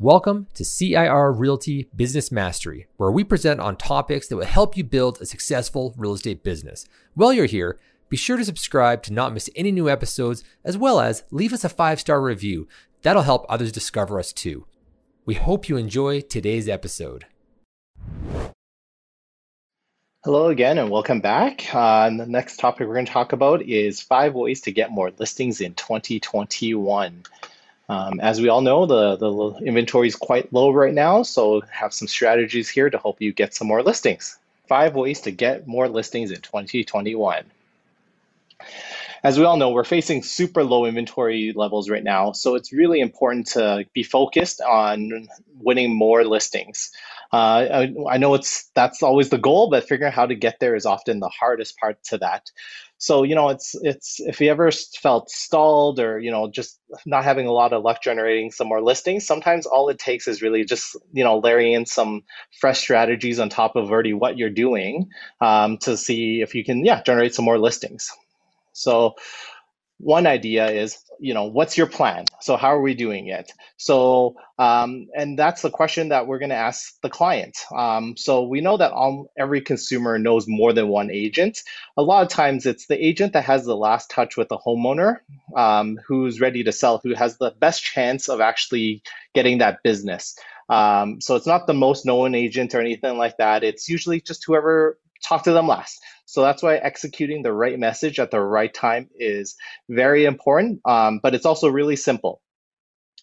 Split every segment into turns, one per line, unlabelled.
Welcome to CIR Realty Business Mastery, where we present on topics that will help you build a successful real estate business. While you're here, be sure to subscribe to not miss any new episodes, as well as leave us a five star review. That'll help others discover us too. We hope you enjoy today's episode.
Hello again, and welcome back. Uh, and the next topic we're going to talk about is five ways to get more listings in 2021. Um, as we all know, the, the inventory is quite low right now, so have some strategies here to help you get some more listings. Five ways to get more listings in 2021. As we all know, we're facing super low inventory levels right now, so it's really important to be focused on winning more listings. Uh, I, I, know it's that's always the goal, but figuring out how to get there is often the hardest part to that. So you know, it's it's if you ever felt stalled or you know just not having a lot of luck generating some more listings, sometimes all it takes is really just you know layering in some fresh strategies on top of already what you're doing um, to see if you can yeah generate some more listings. So one idea is you know what's your plan? So how are we doing it? So um, and that's the question that we're going to ask the client. Um, so we know that all, every consumer knows more than one agent. A lot of times it's the agent that has the last touch with the homeowner um, who's ready to sell who has the best chance of actually getting that business. Um, so it's not the most known agent or anything like that. It's usually just whoever talked to them last so that's why executing the right message at the right time is very important, um, but it's also really simple.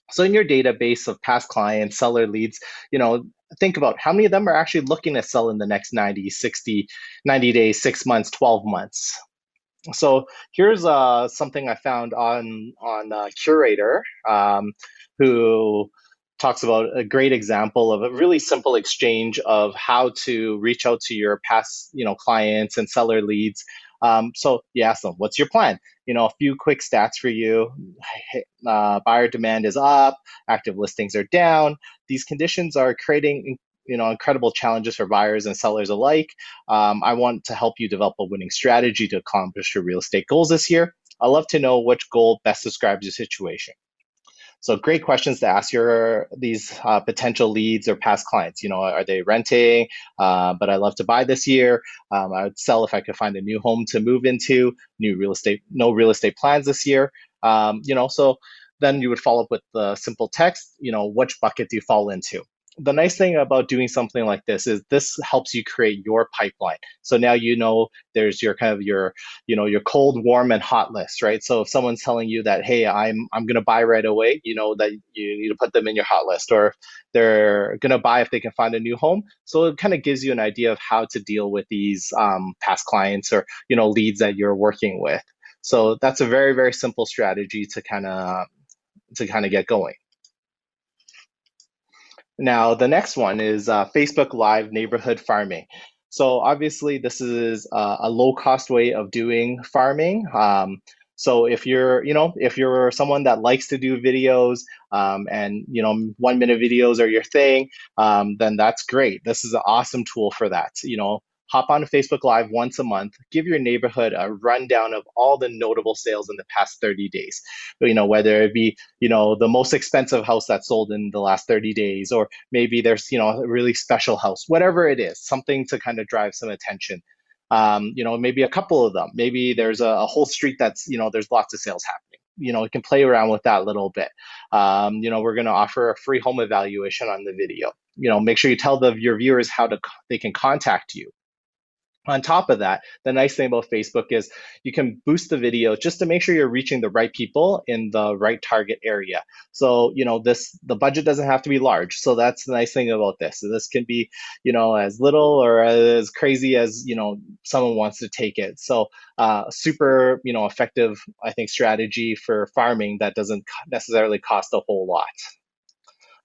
So in your database of past clients, seller leads, you know, think about how many of them are actually looking to sell in the next 90, 60, 90 days, six months, 12 months. So here's uh, something I found on on uh, Curaytor, um, who talks about a great example of a really simple exchange of how to reach out to your past you know clients and seller leads. Um, so you ask them what's your plan? You know a few quick stats for you. Uh, buyer demand is up active listings are down. These conditions are creating you know incredible challenges for buyers and sellers alike. Um, i want to help you develop a winning strategy to accomplish your real estate goals this year. I'd love to know which goal best describes your situation so great questions to ask your these uh, potential leads or past clients. You know, are they renting? Uh, but I love to buy this year. Um, I would sell if I could find a new home to move into. New real estate, no real estate plans this year. Um, you know, so then you would follow up with the simple text. You know, which bucket do you fall into? The nice thing about doing something like this is this helps you create your pipeline. So now you know there's your kind of your, you know, your cold, warm, and hot list, right? So if someone's telling you that, hey, I'm I'm gonna buy right away, you know that you need to put them in your hot list, or they're gonna buy if they can find a new home. So it kind of gives you an idea of how to deal with these um, past clients or you know leads that you're working with. So that's a very very simple strategy to kind of to kind of get going. Now, the next one is uh, Facebook Live neighborhood farming. So obviously, this is uh, a low cost way of doing farming. Um, so if you're, you know, if you're someone that likes to do videos um, and you know one minute videos are your thing, um, then that's great. This is an awesome tool for that. You know, hop on Facebook Live once a month, give your neighborhood a rundown of all the notable sales in the past 30 days. You know, whether it be, you know, the most expensive house that sold in the last 30 days, or maybe there's, you know, a really special house, whatever it is, something to kind of drive some attention. Um, you know, maybe a couple of them. Maybe there's a, a whole street that's, you know, there's lots of sales happening you know, you can play around with that a little bit. Um, you know, we're going to offer a free home evaluation on the video. You know, make sure you tell the, your viewers how to they can contact you on top of that, the nice thing about Facebook is you can boost the video just to make sure you're reaching the right people in the right target area. So, you know, this the budget doesn't have to be large. So that's the nice thing about this. So this can be, you know, as little or as crazy as, you know, someone wants to take it. So, uh, super, you know, effective, I think, strategy for farming that doesn't necessarily cost a whole lot.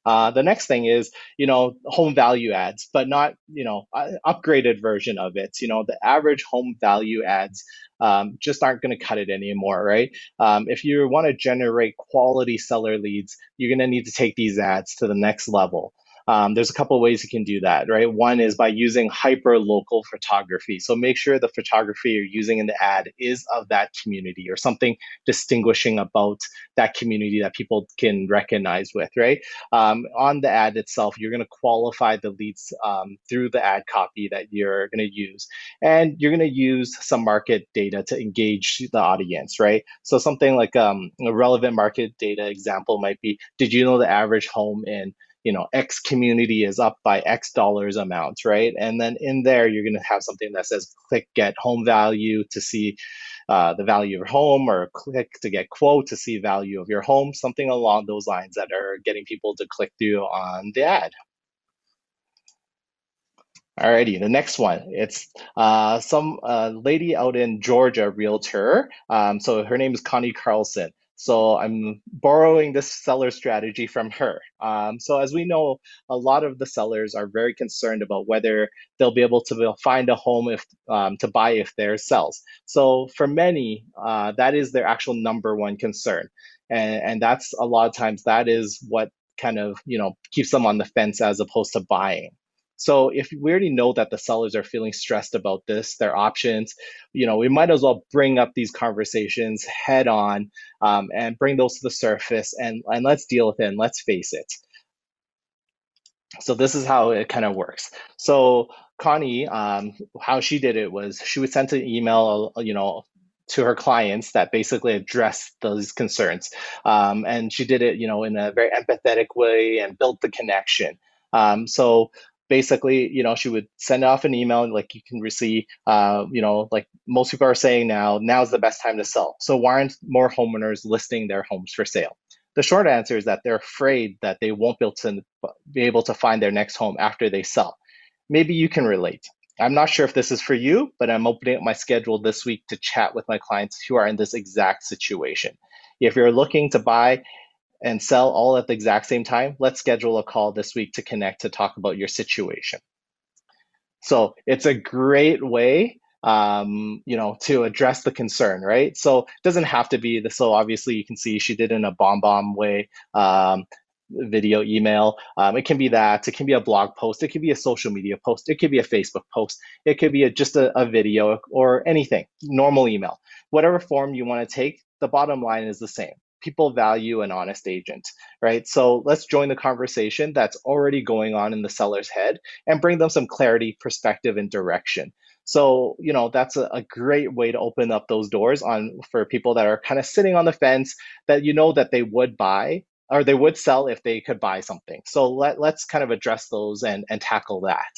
Uh, the next thing is, you know, home value ads, but not, you know, upgraded version of it. You know, the average home value ads um, just aren't going to cut it anymore, right? Um, if you want to generate quality seller leads, you're going to need to take these ads to the next level. Um, there's a couple of ways you can do that, right? One is by using hyper local photography. So make sure the photography you're using in the ad is of that community or something distinguishing about that community that people can recognize with, right? Um, on the ad itself, you're going to qualify the leads um, through the ad copy that you're going to use. And you're going to use some market data to engage the audience, right? So something like um, a relevant market data example might be, did you know the average home in you know x community is up by x dollars amount right and then in there you're going to have something that says click get home value to see uh, the value of your home or click to get quote to see value of your home something along those lines that are getting people to click through on the ad Alrighty, the next one. It's uh, some uh, lady out in Georgia, realtor. Um, so her name is Connie Carlson. So I'm borrowing this seller strategy from her. Um, so as we know, a lot of the sellers are very concerned about whether they'll be able to find a home if um, to buy if theirs sells. So for many, uh, that is their actual number one concern, and and that's a lot of times that is what kind of you know keeps them on the fence as opposed to buying. So if we already know that the sellers are feeling stressed about this, their options, you know, we might as well bring up these conversations head on um, and bring those to the surface and, and let's deal with it and let's face it. So this is how it kind of works. So Connie, um, how she did it was she would send an email, you know, to her clients that basically addressed those concerns. Um, and she did it, you know, in a very empathetic way and built the connection. Um, so basically, you know, she would send off an email like you can receive, uh, you know, like most people are saying now, now's the best time to sell. So why aren't more homeowners listing their homes for sale? The short answer is that they're afraid that they won't be able to be able to find their next home after they sell. Maybe you can relate. I'm not sure if this is for you, but I'm opening up my schedule this week to chat with my clients who are in this exact situation. If you're looking to buy and sell all at the exact same time, let's schedule a call this week to connect to talk about your situation. So it's a great way, um, you know, to address the concern, right? So it doesn't have to be the. So obviously, you can see she did in a BombBomb way. Um, video email um, it can be that it can be a blog post it could be a social media post it could be a facebook post it could be a, just a, a video or anything normal email whatever form you want to take the bottom line is the same people value an honest agent, right? So let's join the conversation that's already going on in the seller's head and bring them some clarity, perspective, and direction. So, you know, that's a, a, great way to open up those doors on for people that are kind of sitting on the fence that you know that they would buy or they would sell if they could buy something. So let, let's kind of address those and, and tackle that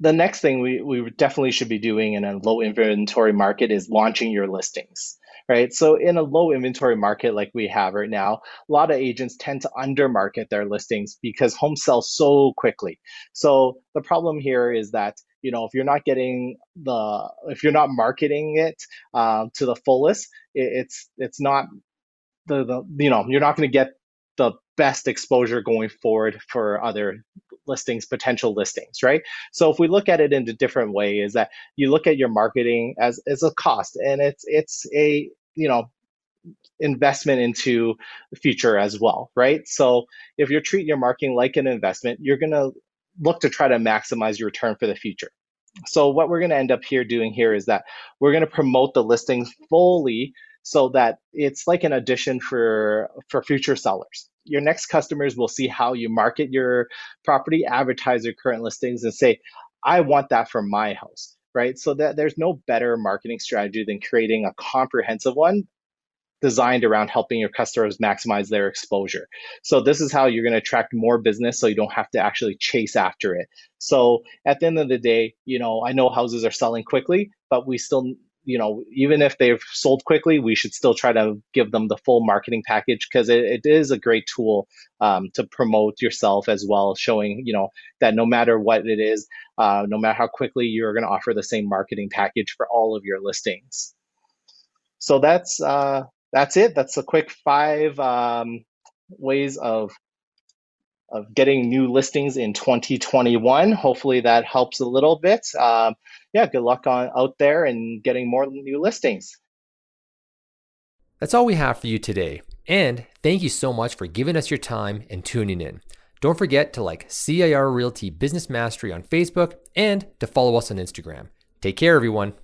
the next thing we, we definitely should be doing in a low inventory market is launching your listings right? So in a low inventory market like we have right now, a lot of agents tend to undermarket their listings because homes sell so quickly. So the problem here is that you know if you're not getting the if you're not marketing it uh, to the fullest, it, it's it's not the, the you know you're not going to get the best exposure going forward for other listings, potential listings, right? So if we look at it in a different way, is that you look at your marketing as, as a cost and it's it's a you know investment into the future as well, right? So if you're treating your marketing like an investment, you're going to look to try to maximize your return for the future. So what we're going to end up here doing here is that we're going to promote the listings fully so that it's like an addition for for future sellers. Your next customers will see how you market your property, advertise your current listings and say, "I want that for my house." Right? So that there's no better marketing strategy than creating a comprehensive one designed around helping your customers maximize their exposure. So this is how you're going to attract more business so you don't have to actually chase after it. So at the end of the day, you know, I know houses are selling quickly, but we still you know, even if they've sold quickly, we should still try to give them the full marketing package because it, it is a great tool um, to promote yourself as well, showing, you know, that no matter what it is, uh, no matter how quickly you're going to offer the same marketing package for all of your listings. So that's uh, that's it. That's a quick five um, ways of of getting new listings in 2021. Hopefully that helps a little bit. Um, yeah, good luck on out there and getting more new listings.
That's all we have for you today. And thank you so much for giving us your time and tuning in. Don't forget to like CIR Realty Business Mastery on Facebook and to follow us on Instagram. Take care, everyone.